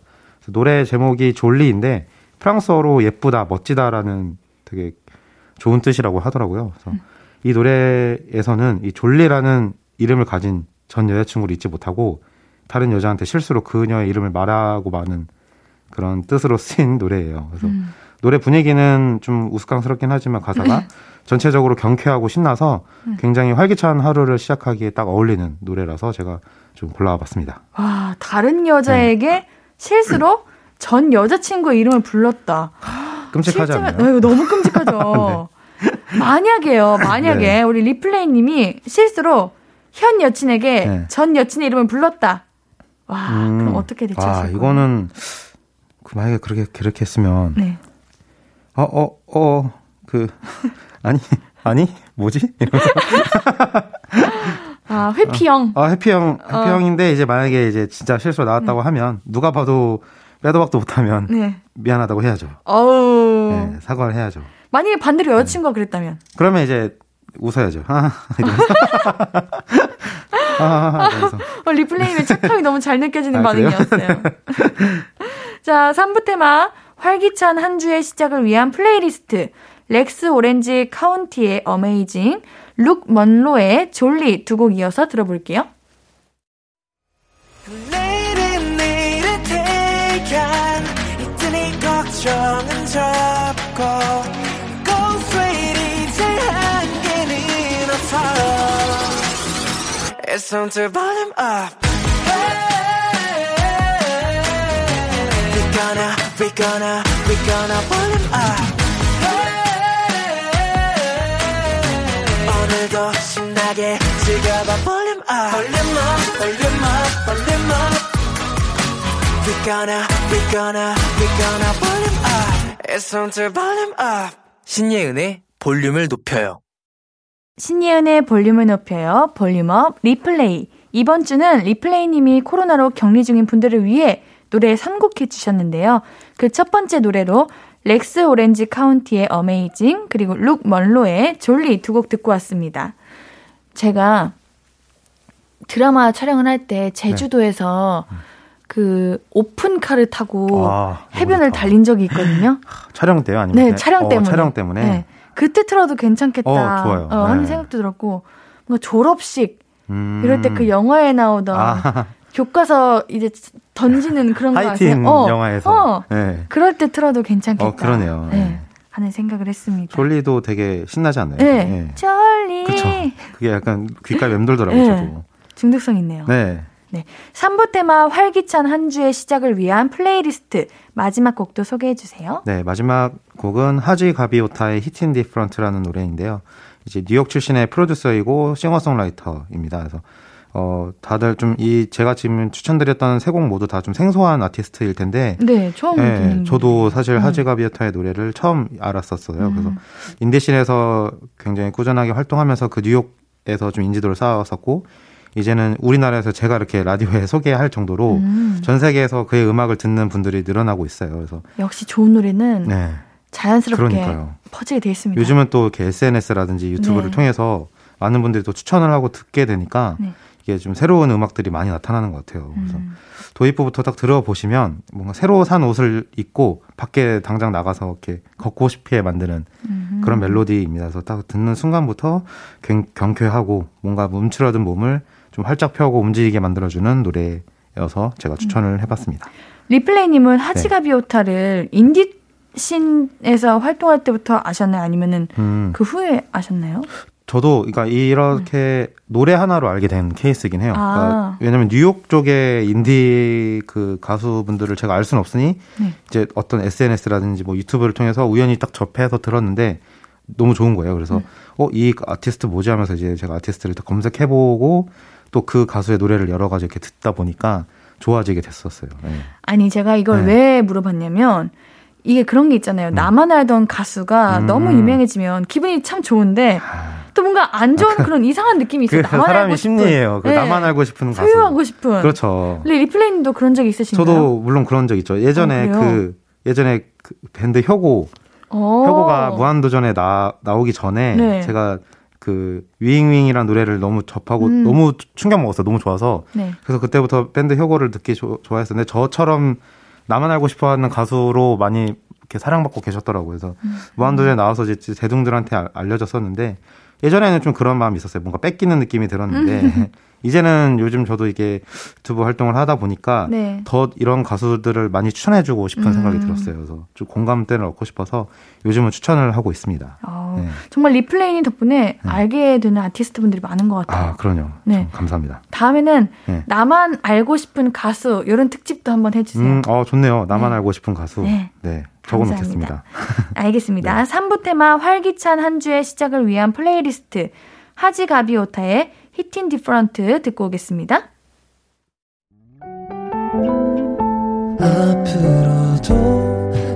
노래 제목이 졸리인데 프랑스어로 예쁘다, 멋지다라는 되게 좋은 뜻이라고 하더라고요. 그래서 음. 이 노래에서는 이 졸리라는 이름을 가진 전 여자친구를 잊지 못하고 다른 여자한테 실수로 그녀의 이름을 말하고 마는 그런 뜻으로 쓰인 노래예요. 그래서 음. 노래 분위기는 좀 우스꽝스럽긴 하지만 가사가 전체적으로 경쾌하고 신나서 음. 굉장히 활기찬 하루를 시작하기에 딱 어울리는 노래라서 제가 좀 골라와 봤습니다. 와, 다른 여자에게 네. 실수로 전 여자친구의 이름을 불렀다. 끔찍하지 않나요? 네, 너무 끔찍하죠. 네. 만약에요, 만약에 네. 우리 리플레이 님이 실수로 현 여친에게 네. 전 여친의 이름을 불렀다. 와, 음, 그럼 어떻게 대처하실 아, 이거는 그 만약에 그렇게 그렇게 했으면 네. 어, 어, 어, 그 아니, 아니, 뭐지? 이러면서 아, 회피형. 아, 회피형, 회피형인데 어. 이제 만약에 이제 진짜 실수로 나왔다고 음. 하면 누가 봐도 빼도 박도 못하면 네. 미안하다고 해야죠. 어우. 네, 사과를 해야죠. 만약에 반대로 여자친구가 그랬다면? 그러면 이제 웃어야죠. 아, 아, 어, 리플레이의 착함이 너무 잘 느껴지는 아, 반응이었어요. 자, 3부 테마 활기찬 한 주의 시작을 위한 플레이리스트 렉스 오렌지 카운티의 어메이징, 룩 먼로의 졸리 두 곡 이어서 들어볼게요. 걱정은 접고 꽃스웨이리 제일 한계는 없어. It's time to volume up. We gonna, we gonna, we gonna volume up 오늘도 신나게 즐겨봐 volume up Volume up, volume up, volume up We gonna, we gonna, we gonna volume up. It's time to volume up. 신예은의 볼륨을 높여요. 신예은의 볼륨을 높여요. 볼륨업 리플레이. 이번 주는 리플레이님이 코로나로 격리 중인 분들을 위해 노래 선곡해 주셨는데요. 그 첫 번째 노래로 Rex Orange County의 Amazing 그리고 Rook Monroe의 Jolie 두 곡 듣고 왔습니다. 제가 드라마 촬영을 할 때 제주도에서 네. 그 오픈카를 타고 아, 해변을 달린 적이 있거든요. 촬영 때요? 아니면 네, 촬영 어, 때문에. 촬영 때문에. 네. 그때 틀어도 괜찮겠다. 어, 좋아요. 어, 하는 네. 생각도 들었고 뭔가 졸업식 음. 이럴 때 그 영화에 나오던 아. 교과서 이제 던지는 그런 거 아세요? 어, 영화에서. 어, 네. 그럴 때 틀어도 괜찮겠다. 어, 그러네요. 네. 네. 하는 생각을 했습니다. Jolie도 되게 신나지 않나요? 네. 네. Jolie. 그쵸. 그게 약간 귓가에 맴돌더라고요, 네. 저도. 중독성 있네요. 네. 네. 3부 테마 활기찬 한 주의 시작을 위한 플레이리스트 마지막 곡도 소개해 주세요. 네, 마지막 곡은 Haji Gaviota의 Hittin Different라는 노래인데요. 이제 뉴욕 출신의 프로듀서이고 싱어송라이터입니다. 그래서 어 다들 좀 이 제가 지금 추천드렸던 세 곡 모두 다 좀 생소한 아티스트일 텐데 네 처음 네, 저도 사실 음. Haji Gaviota의 노래를 처음 알았었어요. 음. 그래서 인디 scene에서 굉장히 꾸준하게 활동하면서 그 뉴욕에서 좀 인지도를 쌓았었고 이제는 우리나라에서 제가 이렇게 라디오에 소개할 정도로 음. 전 세계에서 그의 음악을 듣는 분들이 늘어나고 있어요. 그래서 역시 좋은 노래는 네. 자연스럽게 그러니까요. 퍼지게 돼 있습니다. 요즘은 또 이렇게 SNS라든지 유튜브를 네. 통해서 많은 분들이 또 추천을 하고 듣게 되니까 네. 이게 좀 새로운 음악들이 많이 나타나는 것 같아요. 그래서 음. 도입부부터 딱 들어보시면 뭔가 새로 산 옷을 입고 밖에 당장 나가서 이렇게 걷고 싶게 만드는 음. 그런 멜로디입니다. 그래서 딱 듣는 순간부터 경, 경쾌하고 뭔가 움츠러든 몸을 좀 활짝 펴고 움직이게 만들어주는 노래여서 제가 추천을 해봤습니다. 리플레이님은 네. Haji Gaviota를 인디 scene에서 활동할 때부터 아셨나요? 아니면은 음, 그 후에 아셨나요? 저도 그러니까 이렇게 노래 하나로 알게 된 케이스긴 해요. 아. 그러니까 왜냐면 뉴욕 쪽의 인디 그 가수분들을 제가 알 수는 없으니 네. 이제 어떤 SNS라든지 뭐 유튜브를 통해서 우연히 딱 접해서 들었는데 너무 좋은 거예요. 그래서 네. 어, 이 아티스트 뭐지 하면서 이제 제가 아티스트를 또 검색해보고 또 그 가수의 노래를 여러 가지 이렇게 듣다 보니까 좋아지게 됐었어요. 네. 아니 제가 이걸 네. 왜 물어봤냐면 이게 그런 게 있잖아요. 나만 알던 가수가 음. 너무 유명해지면 기분이 참 좋은데 또 뭔가 안 좋은 그런 이상한 느낌이 있어요. 그 나만 사람이. 심리예요. 그 네. 나만 알고 싶은 가수. 소유하고 싶은. 그렇죠. 근데 리플레이님도 그런 적 있으신가요? 저도 물론 그런 적 있죠. 예전에 아? 그 예전에 그 밴드 혁오 어. 혁오가 무한도전에 나 나오기 전에 네. 제가 그 위잉윙이라는 노래를 너무 접하고 음. 너무 충격 먹었어요. 너무 좋아서 네. 그래서 그때부터 밴드 혁오를 듣기 조- 좋아했었는데 저처럼 나만 알고 싶어하는 가수로 많이 이렇게 사랑받고 계셨더라고요. 그래서 음. 무한도전에 나와서 이제 대중들한테 알- 알려졌었는데 예전에는 좀 그런 마음이 있었어요. 뭔가 뺏기는 느낌이 들었는데 음. 이제는 요즘 저도 이게 유튜브 활동을 하다 보니까 네. 더 이런 가수들을 많이 추천해주고 싶은 음. 생각이 들었어요. 그래서 좀 공감대를 얻고 싶어서 요즘은 추천을 하고 있습니다. 어, 네. 정말 리플레이님 덕분에 알게 되는 아티스트 분들이 많은 것 같아요. 아, 그럼요. 네. 참 감사합니다. 다음에는 네. 나만 알고 싶은 가수 이런 특집도 한번 해주세요. 음, 어, 좋네요. 나만 네. 알고 싶은 가수. 네. 네. 적어 놓겠습니다. 알겠습니다. 3부 테마 활기찬 한 주의 시작을 위한 플레이리스트 Haji Gaviota의 Hittin Different 듣고 오겠습니다. 앞으로도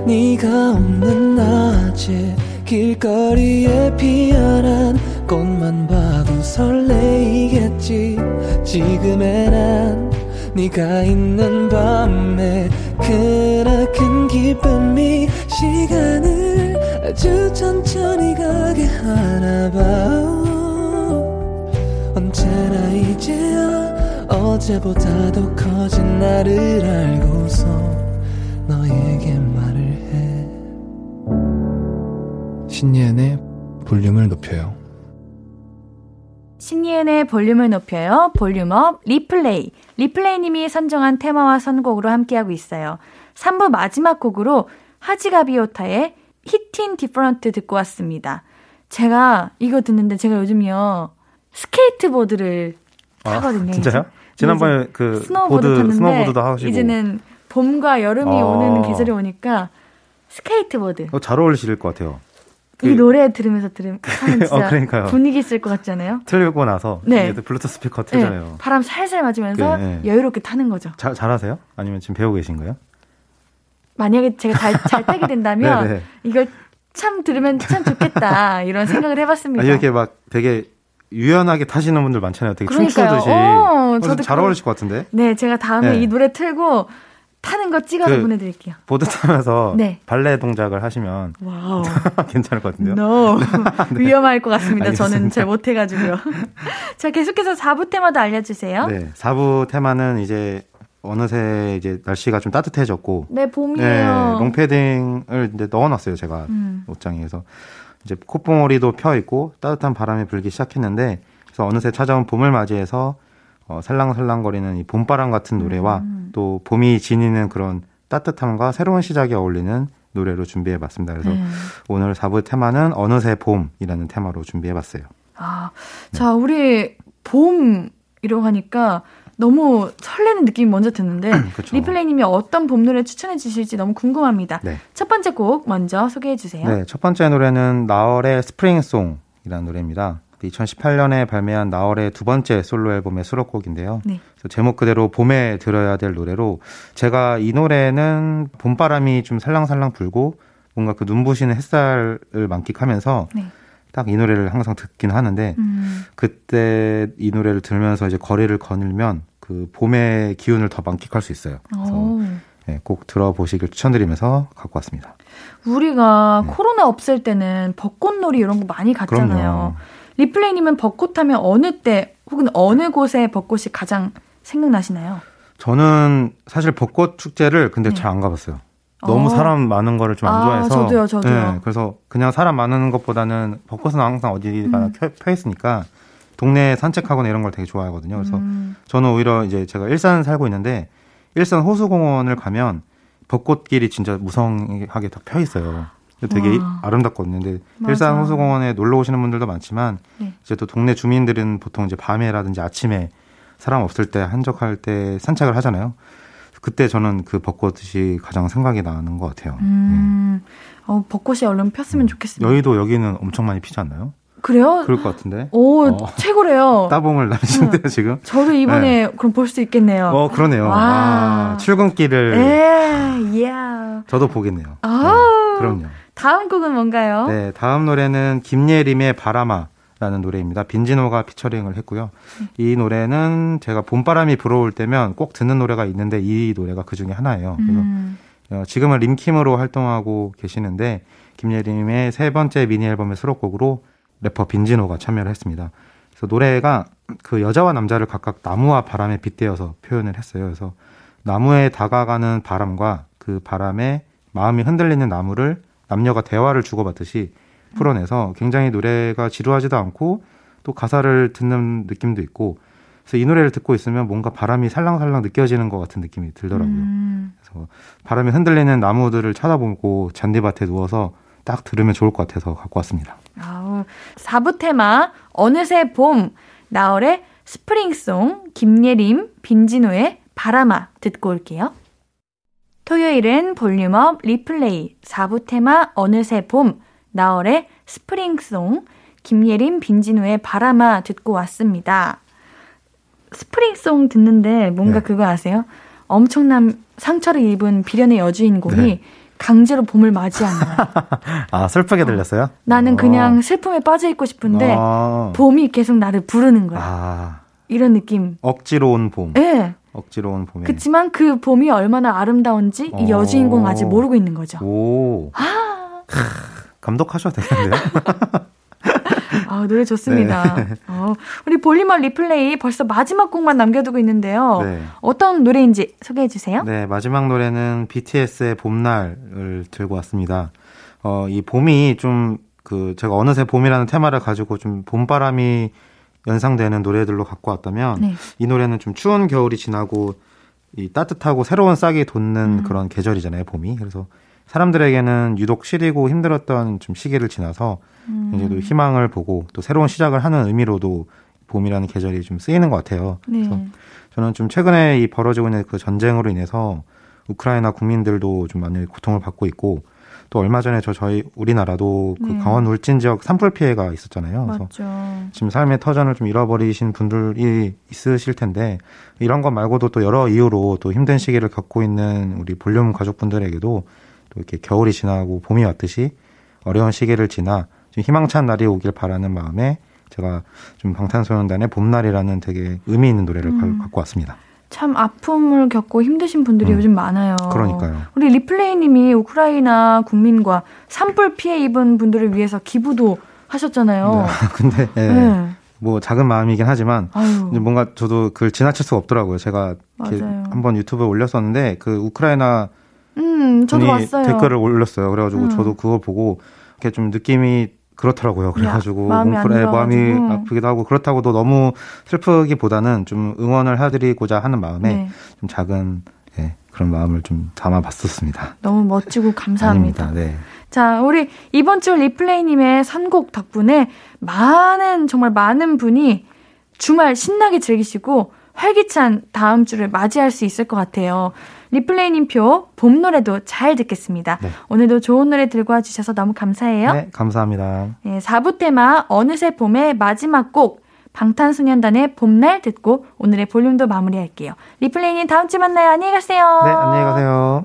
네가 없는 낮에 길거리에 피어난 꽃만 봐도 설레이겠지 지금의 난 네가 있는 밤에 크나큰 기쁨이 시간을 아주 천천히 가게 하나 봐 언제나 이제야 어제보다 더 커진 나를 알고서 너에게 말을 해 신예은의 볼륨을 높여요 신예은의 볼륨을 높여요. volume up replay. replay님이 선정한 테마와 선곡으로 함께하고 있어요. 3부 마지막 곡으로 하지가비오타의 Hittin Different 듣고 왔습니다. 제가 이거 듣는데 제가 요즘요 스케이트보드를 타거든요. 아, 진짜요? 지난번에 그 스노우보드 보드 탔는데 스노우보드도 하시고 이제는 봄과 여름이 아. 오는 계절이 오니까 스케이트보드. 어, 잘 어울리실 것 같아요. 그- 이 노래 들으면서 들으면 진짜 어. 분위기 있을 것 같지 않아요? 틀고 나서 네. 네. 블루투스 스피커 네, 틀잖아요. 바람 살살 맞으면서 네, 네. 여유롭게 타는 거죠. 잘 잘하세요? 아니면 지금 배우고 계신 거예요? 만약에 제가 잘, 잘 타게 된다면 네, 네. 이걸 참 들으면 참 좋겠다 이런 생각을 해봤습니다. 아니, 이렇게 막 되게 유연하게 타시는 분들 많잖아요. 되게 그러니까요. 춤추듯이. 어, 저도 잘 어울리실 것 같은데. 네, 제가 다음에 네. 이 노래 틀고 타는 거 찍어서 그- 보내드릴게요. 보드 타면서 네. 발레 동작을 하시면. 괜찮을 것 같은데요. No. 위험할 것 같습니다. 저는 알겠습니다. 잘 못해가지고요. 자, 계속해서 4부 테마도 알려주세요. 네, 4부 테마는 이제 어느새 이제 날씨가 좀 따뜻해졌고 네, 네, 봄이에요. 롱패딩을 이제 넣어놨어요 제가 음. 옷장에서 이제 콧봉오리도 펴 있고 따뜻한 바람이 불기 시작했는데 그래서 어느새 찾아온 봄을 맞이해서 어, 살랑살랑거리는 이 봄바람 같은 노래와 음. 또 봄이 지니는 그런 따뜻함과 새로운 시작이 어울리는 노래로 준비해 봤습니다. 그래서 네. 오늘 4부 테마는 어느새 봄이라는 테마로 준비해 봤어요. 아, 네. 자, 우리 봄이라고 하니까 너무 설레는 느낌이 먼저 드는데 그쵸. 리플레이님이 어떤 봄 노래 추천해 주실지 너무 궁금합니다. 네. 첫 번째 곡 먼저 소개해 주세요. 네, 첫 번째 노래는 나얼의 스프링송이라는 노래입니다. 2018년에 발매한 나얼의 두 번째 솔로 앨범의 수록곡인데요. 네. 제목 그대로 봄에 들어야 될 노래로 제가 이 노래는 봄바람이 좀 살랑살랑 불고 뭔가 그 눈부시는 햇살을 만끽하면서 네. 딱 이 노래를 항상 듣긴 하는데 음, 그때 이 노래를 들으면서 이제 거리를 거닐면 그 봄의 기운을 더 만끽할 수 있어요. 그래서 오. 네, 꼭 들어보시길 추천드리면서 갖고 왔습니다. 우리가 네. 코로나 없을 때는 벚꽃놀이 이런 거 많이 갔잖아요. 그럼요. 리플레이님은 벚꽃 하면 어느 때 혹은 어느 곳에 벚꽃이 가장 생각나시나요? 저는 사실 벚꽃 축제를 근데 네. 잘안 가봤어요. 너무 어. 사람 많은 거를 좀안 아, 좋아해서. 저도요, 저도요. 네, 그래서 그냥 사람 많은 것보다는 벚꽃은 항상 어디가 음. 펴 있으니까 동네 산책하거나 이런 걸 되게 좋아하거든요. 그래서 음. 저는 오히려 이제 제가 일산 살고 있는데 일산 호수공원을 가면 벚꽃길이 진짜 무성하게 다 펴 있어요. 되게 와. 아름답거든요. 근데 맞아. 일산 호수공원에 놀러 오시는 분들도 많지만 네. 이제 또 동네 주민들은 보통 이제 밤에라든지 아침에 사람 없을 때 한적할 때 산책을 하잖아요. 그때 저는 그 벚꽃이 가장 생각이 나는 것 같아요. 음. 네. 어, 벚꽃이 얼른 폈으면 좋겠습니다. 여의도 여기는 엄청 많이 피지 않나요? 그래요? 그럴 것 같은데. 오, 어. 최고래요. 따봉을 나시는데요, 응. 지금? 저도 이번에 네. 그럼 볼 수 있겠네요. 어, 그러네요. 와. 아, 출근길을. 예, 예. 저도 보겠네요. 아, 네, 그럼요. 다음 곡은 뭔가요? 네, 다음 노래는 김예림의 바람아. 라는 노래입니다. 빈지노가 피처링을 했고요. 이 노래는 제가 봄바람이 불어올 때면 꼭 듣는 노래가 있는데 이 노래가 그 중에 하나예요. 그래서 음. 어, 지금은 림킴으로 활동하고 계시는데 김예림의 세 번째 미니 앨범의 수록곡으로 래퍼 빈지노가 참여를 했습니다. 그래서 노래가 그 여자와 남자를 각각 나무와 바람에 빗대어서 표현을 했어요. 그래서 나무에 다가가는 바람과 그 바람에 마음이 흔들리는 나무를 남녀가 대화를 주고받듯이 풀어내서 굉장히 노래가 지루하지도 않고 또 가사를 듣는 느낌도 있고 그래서 이 노래를 듣고 있으면 뭔가 바람이 살랑살랑 느껴지는 것 같은 느낌이 들더라고요. 음. 그래서 바람이 흔들리는 나무들을 쳐다보고 잔디밭에 누워서 딱 들으면 좋을 것 같아서 갖고 왔습니다. 아우, 4부 테마 어느새 봄 나얼의 Spring Song 김예림 빈지노의 바람아 듣고 올게요. 토요일은 volume up replay 4부 테마 어느새 봄 나얼의 Spring Song, 김예림, 빈지노의 바람아 듣고 왔습니다. Spring Song 듣는데 뭔가 네. 그거 아세요? 엄청난 상처를 입은 비련의 여주인공이 네. 강제로 봄을 맞이하는 아, 슬프게 들렸어요? 어. 나는 어. 그냥 슬픔에 빠져 있고 싶은데 어. 봄이 계속 나를 부르는 거야. 아. 이런 느낌. 억지로 온 봄. 네. 억지로 온 봄에. 그렇지만 그 봄이 얼마나 아름다운지 이 어. 여주인공 아직 모르고 있는 거죠. 오. 아. 감독하셔도 되겠는데요? 아, 노래 좋습니다. 네. 어, 우리 볼리머 리플레이 벌써 마지막 곡만 남겨두고 있는데요. 네. 어떤 노래인지 소개해 주세요. 네, 마지막 노래는 BTS의 봄날을 들고 왔습니다. 어, 이 봄이 좀 그 제가 어느새 봄이라는 테마를 가지고 좀 봄바람이 연상되는 노래들로 갖고 왔다면 네. 이 노래는 좀 추운 겨울이 지나고 이 따뜻하고 새로운 싹이 돋는 음. 그런 계절이잖아요, 봄이. 그래서 사람들에게는 유독 시리고 힘들었던 좀 시기를 지나서 음. 이제 또 희망을 보고 또 새로운 시작을 하는 의미로도 봄이라는 계절이 좀 쓰이는 것 같아요. 네. 그래서 저는 좀 최근에 이 벌어지고 있는 그 전쟁으로 인해서 우크라이나 국민들도 좀 많이 고통을 받고 있고 또 얼마 전에 저 저희 우리나라도 그 네. 강원 울진 지역 산불 피해가 있었잖아요. 그래서 맞죠. 지금 삶의 터전을 좀 잃어버리신 분들이 있으실 텐데 이런 것 말고도 또 여러 이유로 또 힘든 시기를 겪고 있는 우리 볼륨 가족분들에게도 이렇게 겨울이 지나고 봄이 왔듯이 어려운 시기를 지나 좀 희망찬 날이 오길 바라는 마음에 제가 좀 방탄소년단의 봄날이라는 되게 의미 있는 노래를 음. 갖고 왔습니다. 참 아픔을 겪고 힘드신 분들이 음. 요즘 많아요. 그러니까요. 우리 리플레이님이 우크라이나 국민과 산불 피해 입은 분들을 위해서 기부도 하셨잖아요. 네. 근데 네. 네. 뭐 작은 마음이긴 하지만 뭔가 저도 그걸 지나칠 수가 없더라고요. 제가 한번 유튜브에 올렸었는데 그 우크라이나 음, 저도 봤어요. 댓글을 올렸어요. 그래가지고 음. 저도 그거 보고 이렇게 좀 느낌이 그렇더라고요. 그래가지고 야, 마음이, 뭉클해, 마음이 아프기도 하고 그렇다고도 너무 슬프기보다는 좀 응원을 해드리고자 하는 마음에 네. 좀 작은 예, 그런 마음을 좀 담아봤었습니다. 너무 멋지고 감사합니다. 아닙니다. 네. 자, 우리 이번 주 리플레이님의 선곡 덕분에 많은 정말 많은 분이 주말 신나게 즐기시고 활기찬 다음 주를 맞이할 수 있을 것 같아요. 리플레이님표 봄 노래도 잘 듣겠습니다. 네. 오늘도 좋은 노래 들고 와 주셔서 너무 감사해요. 네, 감사합니다. 네, 4부 테마 어느새 봄의 마지막 곡 방탄소년단의 봄날 듣고 오늘의 볼륨도 마무리할게요. 리플레이님 다음 주에 만나요. 안녕히 가세요. 네, 안녕히 가세요.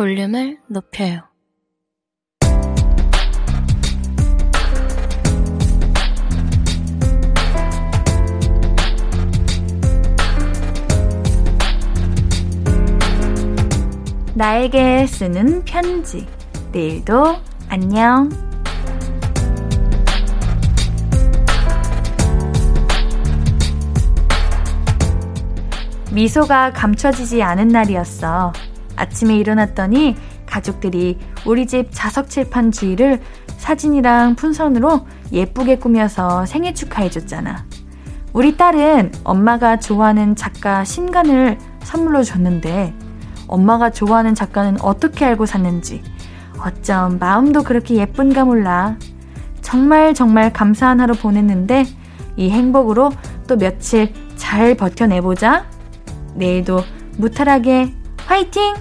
볼륨을 높여요. 나에게 쓰는 편지. 내일도 안녕. 미소가 감춰지지 않은 날이었어. 아침에 일어났더니 가족들이 우리 집 자석 칠판 주위를 사진이랑 풍선으로 예쁘게 꾸며서 생일 축하해줬잖아. 우리 딸은 엄마가 좋아하는 작가 신간을 선물로 줬는데 엄마가 좋아하는 작가는 어떻게 알고 샀는지 어쩜 마음도 그렇게 예쁜가 몰라. 정말 정말 감사한 하루 보냈는데 이 행복으로 또 며칠 잘 버텨내보자. 내일도 무탈하게 화이팅!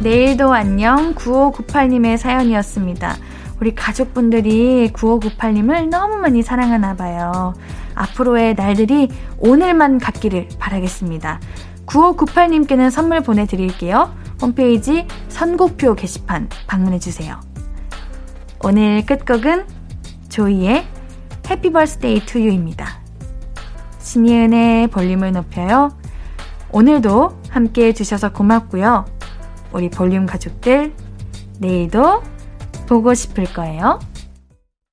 내일도 안녕 9598님의 사연이었습니다. 우리 가족분들이 9598님을 너무 많이 사랑하나 봐요. 앞으로의 날들이 오늘만 같기를 바라겠습니다. 9598님께는 선물 보내드릴게요. 홈페이지 선곡표 게시판 방문해주세요. 오늘 끝곡은 조이의 Happy Birthday To You입니다. 신예은의 볼륨을 높여요. 오늘도 함께 해주셔서 고맙고요. 우리 볼륨 가족들, 내일도 보고 싶을 거예요.